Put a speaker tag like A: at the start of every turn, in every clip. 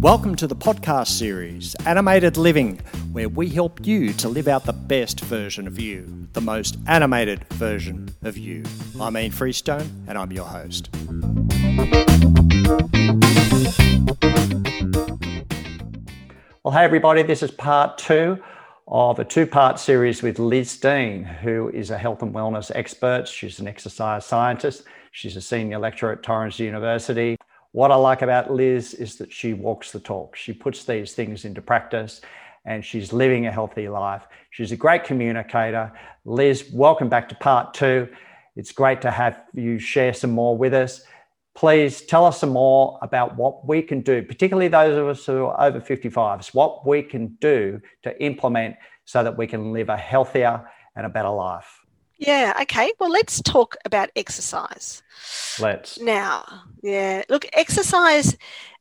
A: Welcome to the podcast series, Animated Living, where we help you to live out the best version of you, the most animated version of you. I'm Ian Freestone, and I'm your host. Well, hey everybody, this is part two of a two part series with Liz Dean, who is a health and wellness expert. She's an exercise scientist, she's a senior lecturer at Torrens University. What I like about Liz is that she walks the talk. She puts these things into practice and she's living a healthy life. She's a great communicator. Liz, welcome back to part two. It's great to have you share some more with us. Please tell us some more about what we can do, particularly those of us who are over 55s, what we can do to implement so that we can live a healthier and a better life.
B: Yeah, okay. Well, let's talk about exercise.
A: Let's.
B: Now, yeah, look, exercise,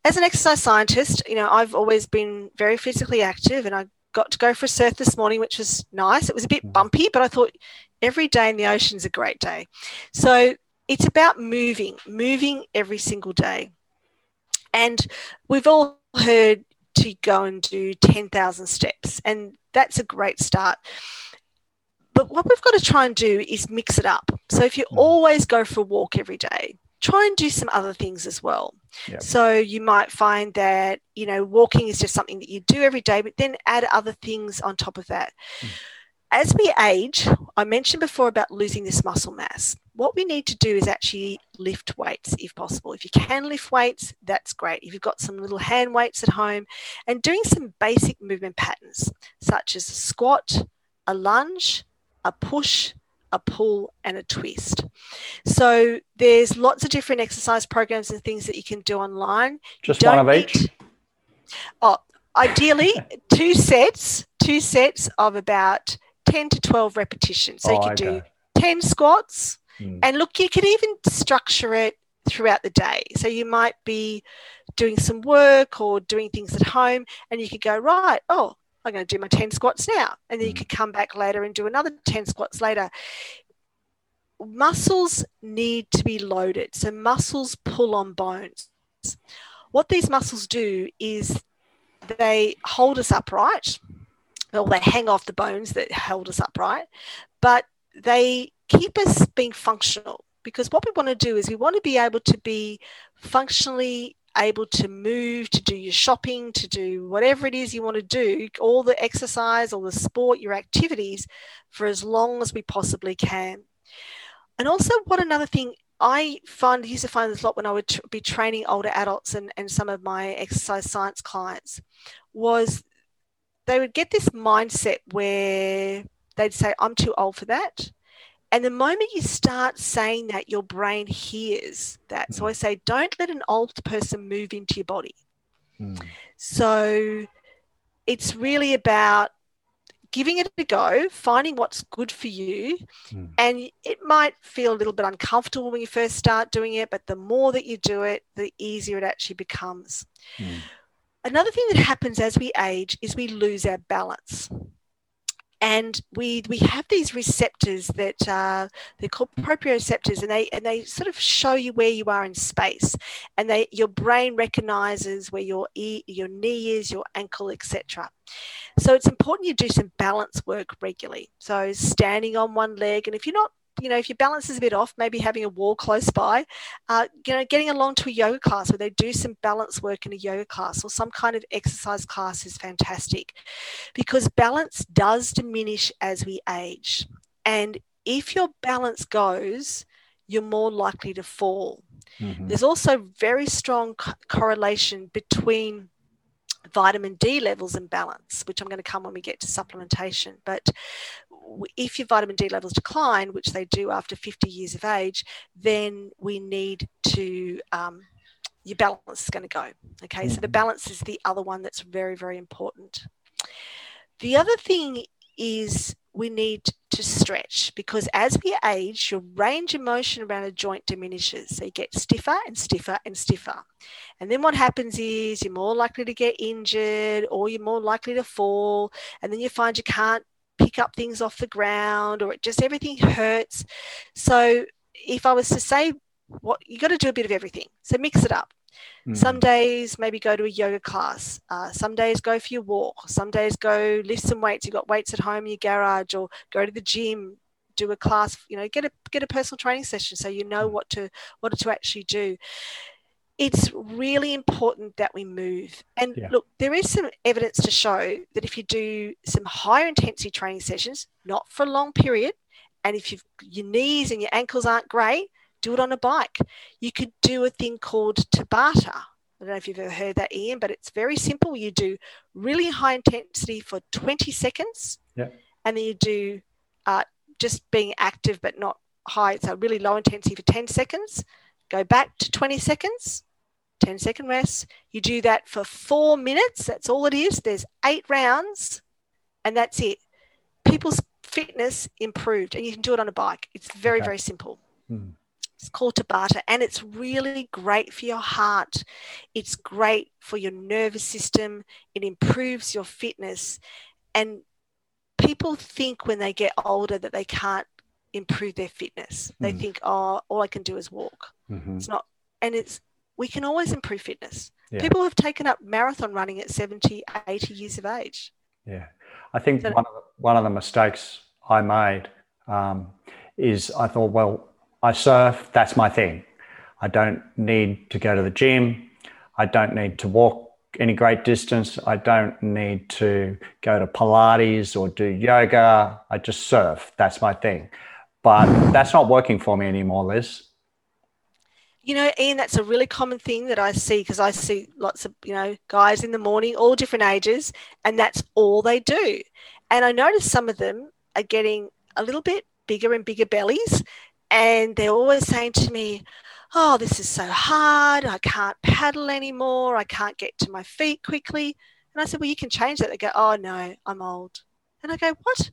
B: as an exercise scientist, you know, I've always been very physically active and I got to go for a surf this morning, which was nice. It was a bit mm. bumpy, but I thought every day in the ocean is a great day. So it's about moving, moving every single day. And we've all heard to go and do 10,000 steps, and that's a great start. But what we've got to try and do is mix it up. So if you mm. always go for a walk every day, try and do some other things as well. Yep. So you might find that, you know, walking is just something that you do every day, but then add other things on top of that. Mm. As we age, I mentioned before about losing this muscle mass. What we need to do is actually lift weights if possible. If you can lift weights, that's great. If you've got some little hand weights at home and doing some basic movement patterns, such as a squat, a lunge, a push, a pull, and a twist. So there's lots of different exercise programs and things that you can do online.
A: Just one of each.
B: oh, ideally, two sets, two sets of about 10 to 12 repetitions. So oh, you could okay. do 10 squats. Hmm. And look, you could even structure it throughout the day. So you might be doing some work or doing things at home, and you could go, right, oh, I'm going to do my 10 squats now. And then you mm. could come back later and do another 10 squats later. Muscles need to be loaded. So muscles pull on bones. What these muscles do is they hold us upright, or they hang off the bones that held us upright, but they keep us being functional because what we want to do is we want to be able to be functionally able to move, to do your shopping, to do whatever it is you want to do, all the exercise, all the sport, your activities for as long as we possibly can. And also, what another thing I find, used to find this a lot when I would be training older adults and, and some of my exercise science clients was they would get this mindset where they'd say, I'm too old for that. And the moment you start saying that, your brain hears that. So I mm. say, don't let an old person move into your body. Mm. So it's really about giving it a go, finding what's good for you. Mm. And it might feel a little bit uncomfortable when you first start doing it, but the more that you do it, the easier it actually becomes. Mm. Another thing that happens as we age is we lose our balance. And we we have these receptors that uh, they're called proprioceptors and they and they sort of show you where you are in space. And they your brain recognizes where your ear, your knee is your ankle etc so it's important you do some balance work regularly. So standing on one leg and if you're not you know, if your balance is a bit off, maybe having a wall close by, uh, you know, getting along to a yoga class where they do some balance work in a yoga class or some kind of exercise class is fantastic because balance does diminish as we age. And if your balance goes, you're more likely to fall. Mm-hmm. There's also very strong co- correlation between vitamin D levels and balance, which I'm going to come when we get to supplementation. But if your vitamin D levels decline, which they do after 50 years of age, then we need to, um, your balance is going to go. Okay, so the mm-hmm. balance is the other one that's very, very important. The other thing is we need to stretch because as we age, your range of motion around a joint diminishes. So you get stiffer and stiffer and stiffer. And then what happens is you're more likely to get injured or you're more likely to fall. And then you find you can't pick up things off the ground or it just everything hurts. So if I was to say what you got to do a bit of everything. So mix it up. Mm. Some days maybe go to a yoga class. Uh, some days go for your walk. Some days go lift some weights. You've got weights at home in your garage, or go to the gym, do a class. You know, get a get a personal training session so you know mm. what to what to actually do. It's really important that we move. And yeah. look, there is some evidence to show that if you do some higher intensity training sessions, not for a long period, and if you your knees and your ankles aren't great, do it on a bike. You could do a thing called Tabata. I don't know if you've ever heard that, Ian, but it's very simple. You do really high intensity for 20 seconds,
A: yeah.
B: and then you do uh, just being active but not high, so really low intensity for 10 seconds. Go back to 20 seconds, 10 second rest. You do that for four minutes. That's all it is. There's eight rounds, and that's it. People's fitness improved, and you can do it on a bike. It's very, okay. very simple. Hmm. It's called Tabata, and it's really great for your heart. It's great for your nervous system. It improves your fitness. And people think when they get older that they can't improve their fitness. They mm. think, oh, all I can do is walk. Mm-hmm. It's not, and it's, we can always improve fitness. Yeah. People have taken up marathon running at 70, 80 years of age.
A: Yeah. I think so, one, of the, one of the mistakes I made um, is I thought, well, I surf, that's my thing. I don't need to go to the gym. I don't need to walk any great distance. I don't need to go to Pilates or do yoga. I just surf. That's my thing. But that's not working for me anymore, Liz.
B: You know, Ian, that's a really common thing that I see because I see lots of, you know, guys in the morning, all different ages, and that's all they do. And I notice some of them are getting a little bit bigger and bigger bellies and they're always saying to me, Oh, this is so hard. I can't paddle anymore. I can't get to my feet quickly. And I said, Well, you can change that. They go, Oh, no, I'm old. And I go, What?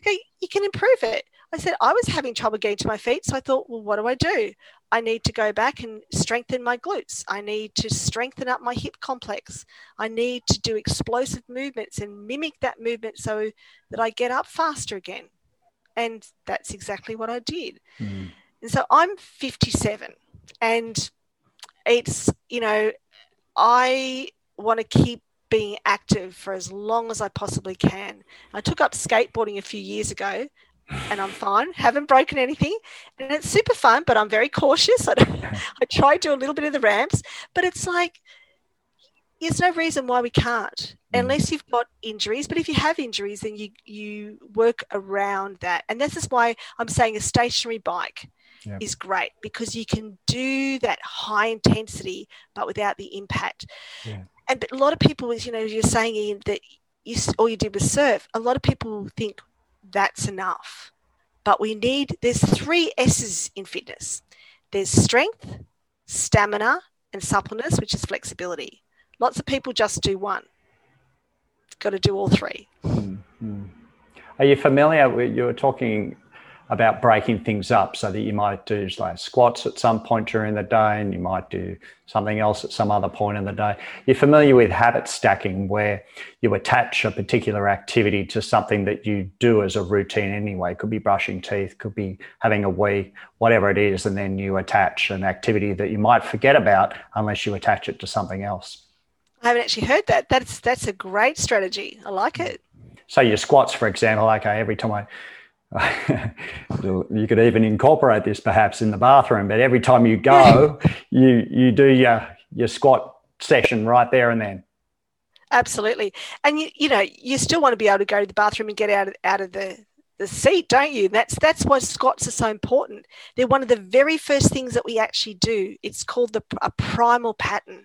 B: Okay, you can improve it. I said, I was having trouble getting to my feet. So I thought, Well, what do I do? I need to go back and strengthen my glutes. I need to strengthen up my hip complex. I need to do explosive movements and mimic that movement so that I get up faster again. And that's exactly what I did. Mm. And so I'm 57 and it's, you know, I want to keep being active for as long as I possibly can. I took up skateboarding a few years ago and I'm fine. Haven't broken anything, and it's super fun. But I'm very cautious. I, I try to do a little bit of the ramps, but it's like there's no reason why we can't mm. unless you've got injuries but if you have injuries then you you work around that and this is why i'm saying a stationary bike is great because you can do that high intensity but without the impact yeah. and a lot of people as you know you're saying Ian, that you all you did was surf a lot of people think that's enough but we need there's three s's in fitness there's strength stamina and suppleness which is flexibility Lots of people just do one. Got to do all 3
A: mm-hmm. Are you familiar with, you were talking about breaking things up so that you might do like squats at some point during the day and you might do something else at some other point in the day. You're familiar with habit stacking where you attach a particular activity to something that you do as a routine anyway. Could be brushing teeth, could be having a wee, whatever it is, and then you attach an activity that you might forget about unless you attach it to something else.
B: I haven't actually heard that. That's that's a great strategy. I like it.
A: So your squats, for example, okay, every time I you could even incorporate this perhaps in the bathroom, but every time you go, you you do your your squat session right there and then.
B: Absolutely, and you you know you still want to be able to go to the bathroom and get out of out of the the seat, don't you? That's that's why squats are so important. They're one of the very first things that we actually do. It's called the a primal pattern,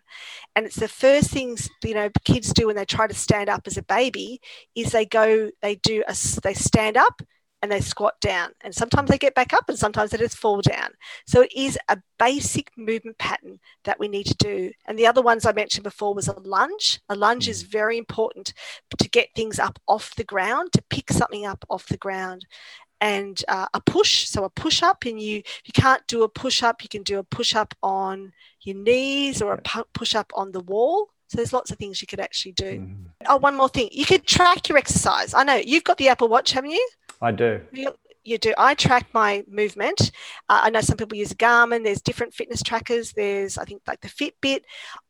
B: and it's the first things you know kids do when they try to stand up as a baby. Is they go they do a they stand up and they squat down. And sometimes they get back up and sometimes they just fall down. So it is a basic movement pattern that we need to do. And the other ones I mentioned before was a lunge. A lunge is very important to get things up off the ground, to pick something up off the ground. And uh, a push, so a push up, and you you can't do a push up, you can do a push up on your knees or a push up on the wall. So there's lots of things you could actually do. Mm. Oh, one more thing. You could track your exercise. I know you've got the Apple Watch, haven't you?
A: I do.
B: You, you do. I track my movement. Uh, I know some people use Garmin. There's different fitness trackers. There's, I think, like the Fitbit.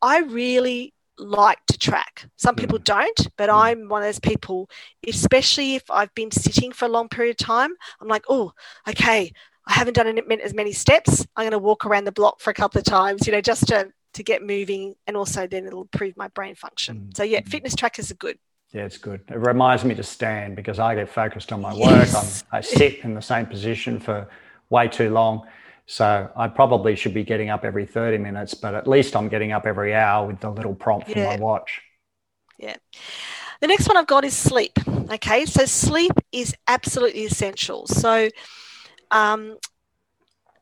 B: I really like to track. Some people mm. don't, but mm. I'm one of those people, especially if I've been sitting for a long period of time, I'm like, oh, okay, I haven't done as many steps. I'm going to walk around the block for a couple of times, you know, just to, to get moving. And also then it'll improve my brain function. Mm. So, yeah, fitness trackers are good.
A: Yeah, it's good. It reminds me to stand because I get focused on my work. Yes. i sit in the same position for way too long. So I probably should be getting up every 30 minutes, but at least I'm getting up every hour with the little prompt yeah. from my watch.
B: Yeah. The next one I've got is sleep. Okay, so sleep is absolutely essential. So, um,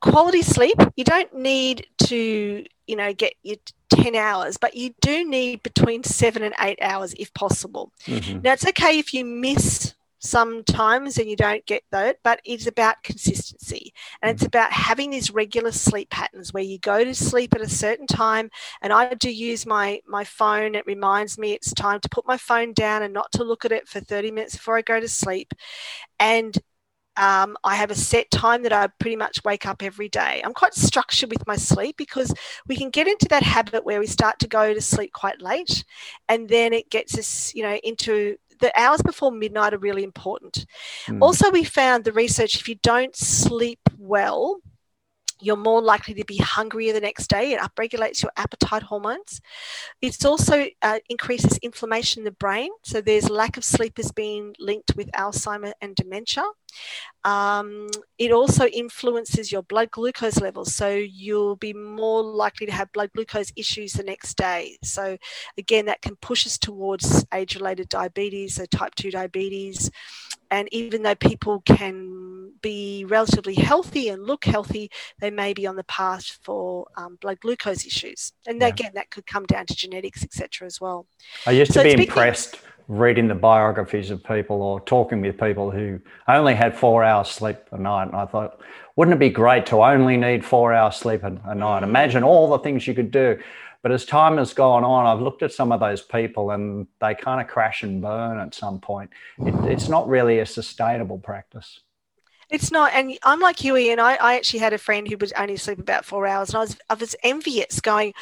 B: quality sleep, you don't need to, you know, get your 10 hours, but you do need between seven and eight hours if possible. Mm-hmm. Now, it's okay if you miss sometimes and you don't get that, but it's about consistency and it's about having these regular sleep patterns where you go to sleep at a certain time. And I do use my my phone. It reminds me it's time to put my phone down and not to look at it for 30 minutes before I go to sleep. And um, I have a set time that I pretty much wake up every day. I'm quite structured with my sleep because we can get into that habit where we start to go to sleep quite late, and then it gets us, you know, into the hours before midnight are really important. Mm. Also, we found the research if you don't sleep well, you're more likely to be hungrier the next day. It upregulates your appetite hormones. It also uh, increases inflammation in the brain. So there's lack of sleep has been linked with Alzheimer and dementia. Um, it also influences your blood glucose levels. So you'll be more likely to have blood glucose issues the next day. So again, that can push us towards age-related diabetes, so type 2 diabetes. And even though people can be relatively healthy and look healthy, they may be on the path for um, blood glucose issues. And yeah. again, that could come down to genetics, etc. as well.
A: I used so to be impressed reading the biographies of people or talking with people who only had four hours sleep a night. And I thought, wouldn't it be great to only need four hours sleep a, a night? Mm. Imagine all the things you could do. But as time has gone on, I've looked at some of those people and they kind of crash and burn at some point. It, it's not really a sustainable practice.
B: It's not, and I'm like you, and I, I actually had a friend who would only sleep about four hours, and I was I was envious, going,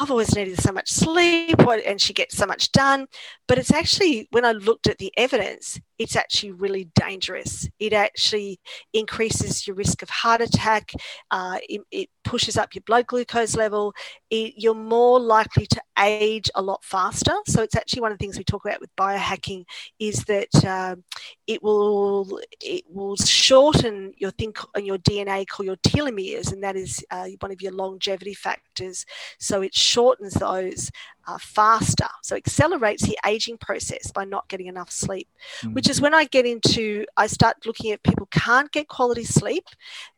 B: I've always needed so much sleep, and she gets so much done. But it's actually when I looked at the evidence, it's actually really dangerous. It actually increases your risk of heart attack. Uh, it, it, pushes up your blood glucose level. It, you're more likely to age a lot faster. So it's actually one of the things we talk about with biohacking is that uh, it will it will shorten your thing and your DNA called your telomeres, and that is uh, one of your longevity factors. So it shortens those uh, faster. So accelerates the aging process by not getting enough sleep, mm-hmm. which is when I get into, I start looking at people can't get quality sleep.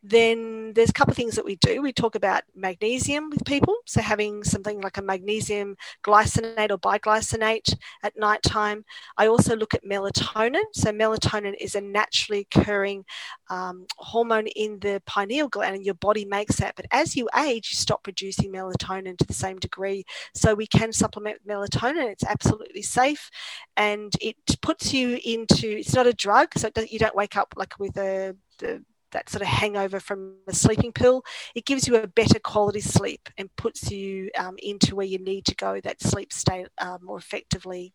B: Then there's a couple of things that we do. We talk about magnesium with people. So having something like a magnesium glycinate or biglycinate at night time. I also look at melatonin. So melatonin is a naturally occurring um, hormone in the pineal gland and your body makes that. But as you age, you stop producing melatonin to the same degree. So we can supplement melatonin. It's absolutely safe, and it puts you into. It's not a drug, so you don't wake up like with a the, that sort of hangover from a sleeping pill. It gives you a better quality sleep and puts you um, into where you need to go that sleep state uh, more effectively.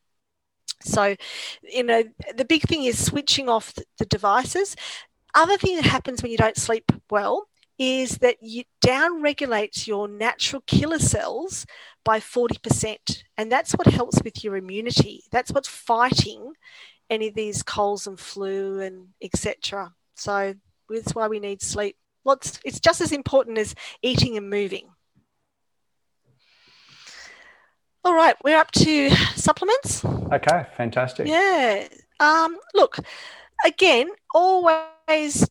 B: So, you know, the big thing is switching off the devices. Other thing that happens when you don't sleep well is that you down regulates your natural killer cells by 40%. And that's what helps with your immunity. That's what's fighting any of these colds and flu and etc. So that's why we need sleep. Lots, it's just as important as eating and moving. All right, we're up to supplements.
A: Okay, fantastic.
B: Yeah. Um, look, again, always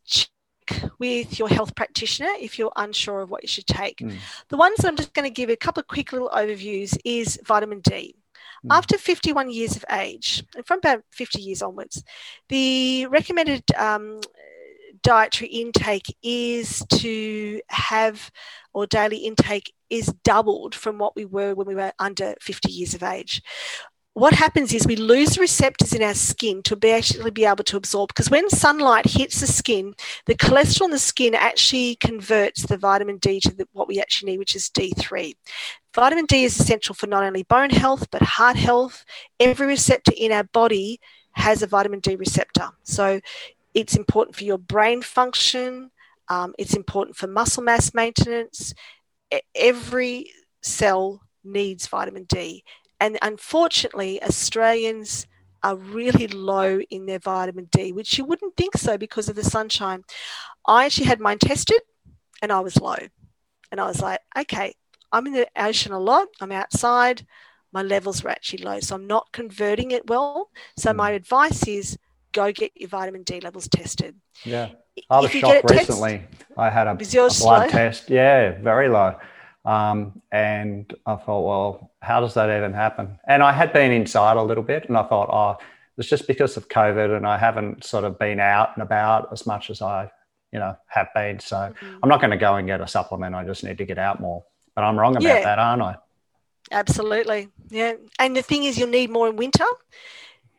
B: with your health practitioner if you're unsure of what you should take. Mm. The ones that I'm just going to give a couple of quick little overviews is vitamin D. Mm. After 51 years of age, and from about 50 years onwards, the recommended um, dietary intake is to have, or daily intake is doubled from what we were when we were under 50 years of age what happens is we lose receptors in our skin to be actually be able to absorb because when sunlight hits the skin the cholesterol in the skin actually converts the vitamin d to the, what we actually need which is d3 vitamin d is essential for not only bone health but heart health. Every receptor in our body has a vitamin d receptor. So it's important for your brain function um, it's important for muscle mass maintenance. Every cell needs vitamin d and unfortunately, Australians are really low in their vitamin D, which you wouldn't think so because of the sunshine. I actually had mine tested and I was low. And I was like, okay, I'm in the ocean a lot, I'm outside, my levels were actually low. So I'm not converting it well. So my hmm. advice is go get your vitamin D levels tested.
A: Yeah. I was shocked recently. Test, I had a, a blood slow? test. Yeah, very low. Um, and I thought, well, how does that even happen? And I had been inside a little bit and I thought, oh, it's just because of COVID and I haven't sort of been out and about as much as I, you know, have been. So mm-hmm. I'm not going to go and get a supplement. I just need to get out more. But I'm wrong about yeah. that, aren't I?
B: Absolutely. Yeah. And the thing is, you'll need more in winter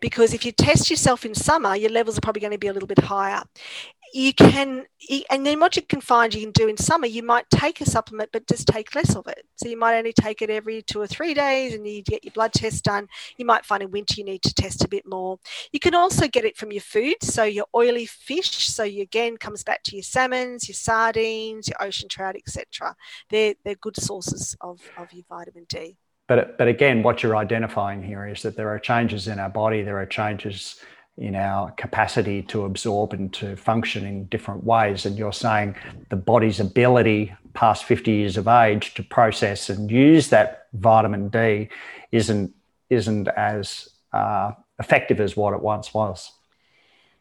B: because if you test yourself in summer, your levels are probably going to be a little bit higher you can and then what you can find you can do in summer you might take a supplement but just take less of it. So you might only take it every two or three days and you get your blood test done. You might find in winter you need to test a bit more. You can also get it from your food so your oily fish. So you again comes back to your salmons your sardines your ocean trout etc they're, they're good sources of, of your vitamin d.
A: But, but again what you're identifying here is that there are changes in our body there are changes in our capacity to absorb and to function in different ways. And you're saying the body's ability past 50 years of age to process and use that vitamin D isn't isn't as uh, effective as what it once was.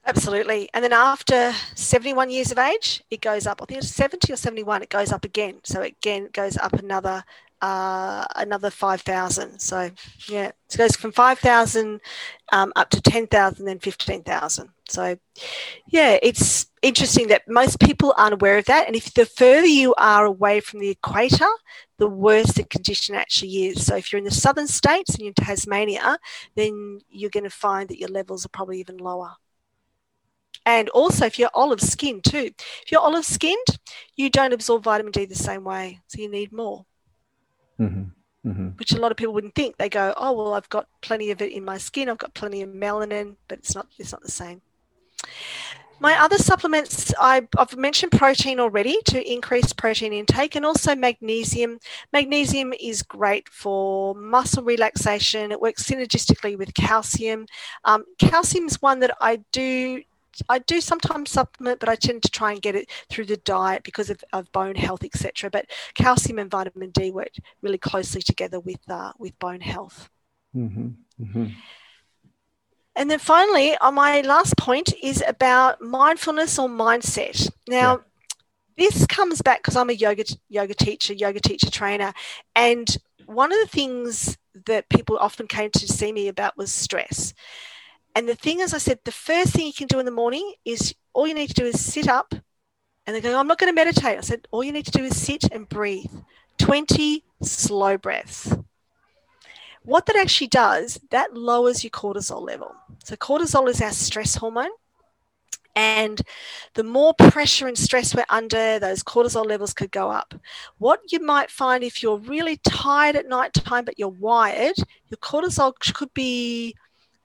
B: Absolutely. And then after 71 years of age, it goes up. I think it's 70 or 71, it goes up again. So again, it goes up another uh, another 5,000. So, yeah, it goes from 5,000 um, up to 10,000, then 15,000. So, yeah, it's interesting that most people aren't aware of that. And if the further you are away from the equator, the worse the condition actually is. So, if you're in the southern states and you're in Tasmania, then you're going to find that your levels are probably even lower. And also, if you're olive skinned too, if you're olive skinned, you don't absorb vitamin D the same way. So, you need more mm-hmm. Mm-hmm. which a lot of people wouldn't think. They go, "Oh, well, I've got plenty of it in my skin. I've got plenty of melanin, but it's not. It's not the same." My other supplements, I, have mentioned protein already to increase protein intake and also magnesium. Magnesium is great for muscle relaxation. It works synergistically with calcium. Um, calcium is one that I do I do sometimes supplement, but I tend to try and get it through the diet because of, of bone health, etc. But calcium and vitamin D work really closely together with uh, with bone health. Mm-hmm. Mm-hmm. And then finally, on uh, my last point is about mindfulness or mindset. Now, yeah. this comes back because I'm a yoga yoga teacher, yoga teacher trainer, and one of the things that people often came to see me about was stress. And the thing is, I said, the first thing you can do in the morning is all you need to do is sit up. And they're going, I'm not going to meditate. I said, all you need to do is sit and breathe 20 slow breaths. What that actually does, that lowers your cortisol level. So, cortisol is our stress hormone. And the more pressure and stress we're under, those cortisol levels could go up. What you might find if you're really tired at night time, but you're wired, your cortisol could be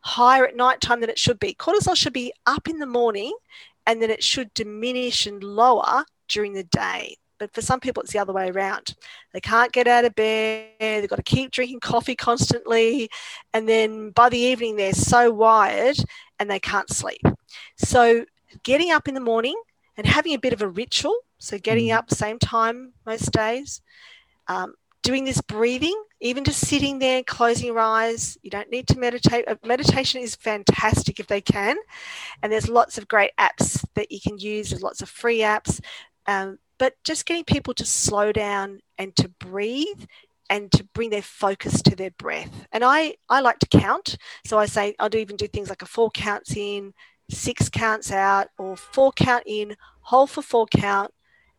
B: higher at night time than it should be. Cortisol should be up in the morning and then it should diminish and lower during the day. But for some people, it's the other way around. They can't get out of bed, they've got to keep drinking coffee constantly. And then by the evening, they're so wired and they can't sleep. So, getting up in the morning and having a bit of a ritual, so getting mm. up same time most days, um, doing this breathing, even just sitting there, closing your eyes. You don't need to meditate. Uh, meditation is fantastic if they can. And there's lots of great apps that you can use, there's lots of free apps. Um, but just getting people to slow down and to breathe and to bring their focus to their breath. And I, I like to count. So I say I'll do even do things like a four counts in, six counts out, or four count in, hold for four count,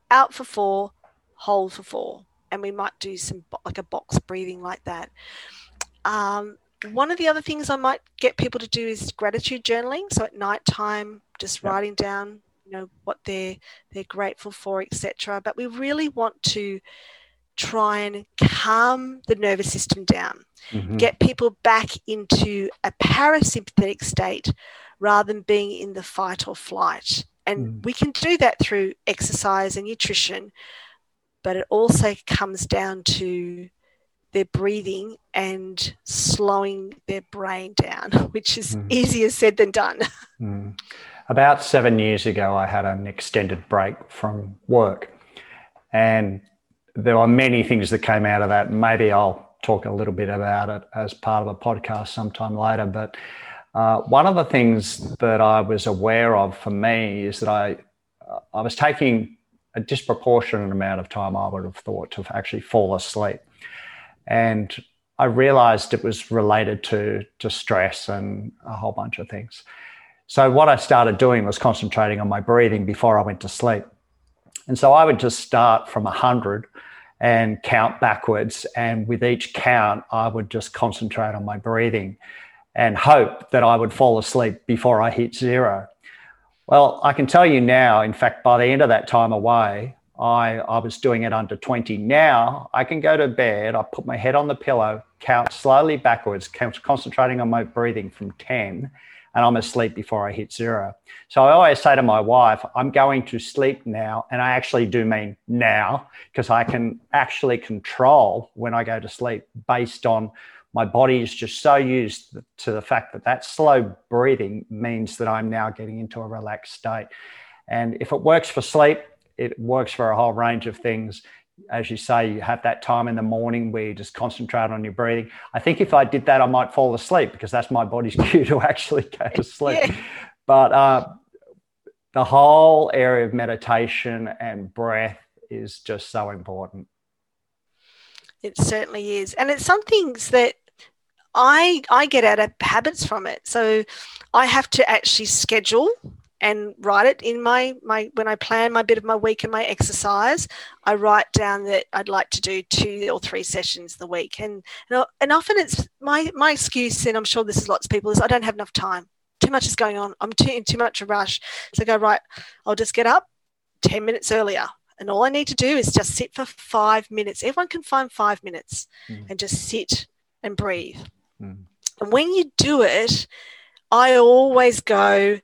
B: out for four, hold for four and we might do some like a box breathing like that. Um, one of the other things I might get people to do is gratitude journaling. So at night time, just yep. writing down, you know, what they're they're grateful for, etc. But we really want to try and calm the nervous system down, mm-hmm. get people back into a parasympathetic state rather than being in the fight or flight. And mm. we can do that through exercise and nutrition, but it also comes down to their breathing and slowing their brain down, which is mm. easier said than done.
A: Mm. About seven years ago, I had an extended break from work. And there were many things that came out of that. Maybe I'll talk a little bit about it as part of a podcast sometime later. But uh, one of the things that I was aware of for me is that I, I was taking a disproportionate amount of time I would have thought to actually fall asleep. And I realized it was related to, to stress and a whole bunch of things. So, what I started doing was concentrating on my breathing before I went to sleep. And so I would just start from 100 and count backwards. And with each count, I would just concentrate on my breathing and hope that I would fall asleep before I hit zero. Well, I can tell you now, in fact, by the end of that time away, I, I was doing it under 20. Now I can go to bed, I put my head on the pillow, count slowly backwards, concentrating on my breathing from 10, and I'm asleep before I hit zero. So I always say to my wife, I'm going to sleep now. And I actually do mean now because I can actually control when I go to sleep based on my body is just so used to the fact that that slow breathing means that I'm now getting into a relaxed state. And if it works for sleep, it works for a whole range of things. As you say, you have that time in the morning where you just concentrate on your breathing. I think if I did that, I might fall asleep because that's my body's cue to actually go to sleep. Yeah. But uh, the whole area of meditation and breath is just so important.
B: It certainly is. And it's some things that I I get out of habits from it. So I have to actually schedule and write it in my my when I plan my bit of my week and my exercise, I write down that I'd like to do two or three sessions the week, and and often it's my my excuse, and I'm sure this is lots of people is I don't have enough time. Too much is going on. I'm too in too much a rush. So I go right. I'll just get up ten minutes earlier, and all I need to do is just sit for five minutes. Everyone can find five minutes mm. and just sit and breathe. Mm. And when you do it, I always go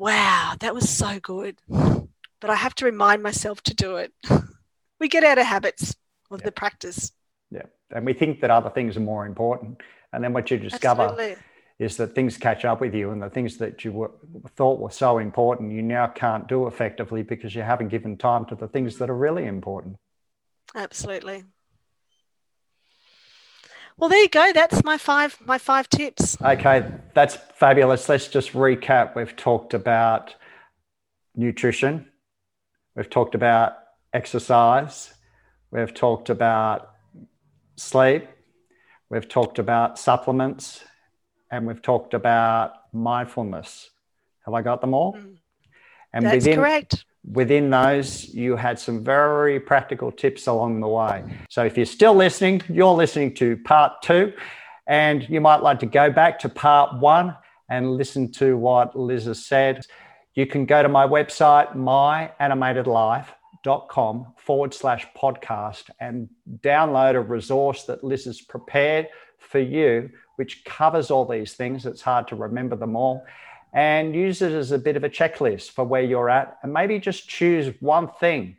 B: wow, that was so good. But I have to remind myself to do it. we get out of habits of yeah. the practice.
A: Yeah. And we think that other things are more important. And then what you discover Absolutely. is that things catch up with you and the things that you were, thought were so important, you now can't do effectively because you haven't given time to the things that are really important.
B: Absolutely. Well, there you go. That's my five my five tips.
A: Okay, that's fabulous. Let's just recap. We've talked about nutrition. We've talked about exercise. We've talked about sleep. We've talked about supplements, and we've talked about mindfulness. Have I got them all? Mm.
B: And That's within, correct
A: within those, you had some very practical tips along the way. So if you're still listening, you're listening to part two, and you might like to go back to part one and listen to what Liz has said. You can go to my website, myanimatedlife.com forward slash podcast and download a resource that Liz has prepared for you, which covers all these things. It's hard to remember them all and use it as a bit of a checklist for where you're at and maybe just choose one thing.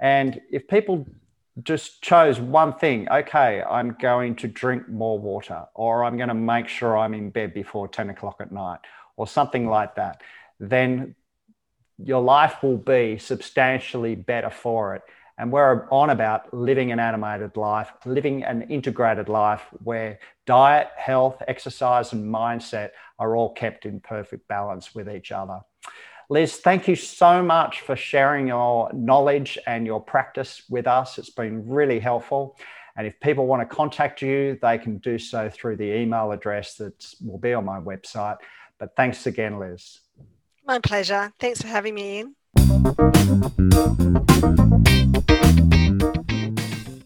A: And if people just chose one thing, okay, I'm going to drink more water, or I'm going to make sure I'm in bed before 10 o'clock at night, or something like that, then your life will be substantially better for it. And we're on about living an animated life, living an integrated life where diet, health, exercise, and mindset are all kept in perfect balance with each other. Liz, thank you so much for sharing your knowledge and your practice with us. It's been really helpful. And if people want to contact you, they can do so through the email address that will be on my website. But thanks again, Liz.
B: My pleasure. Thanks for having me Ian.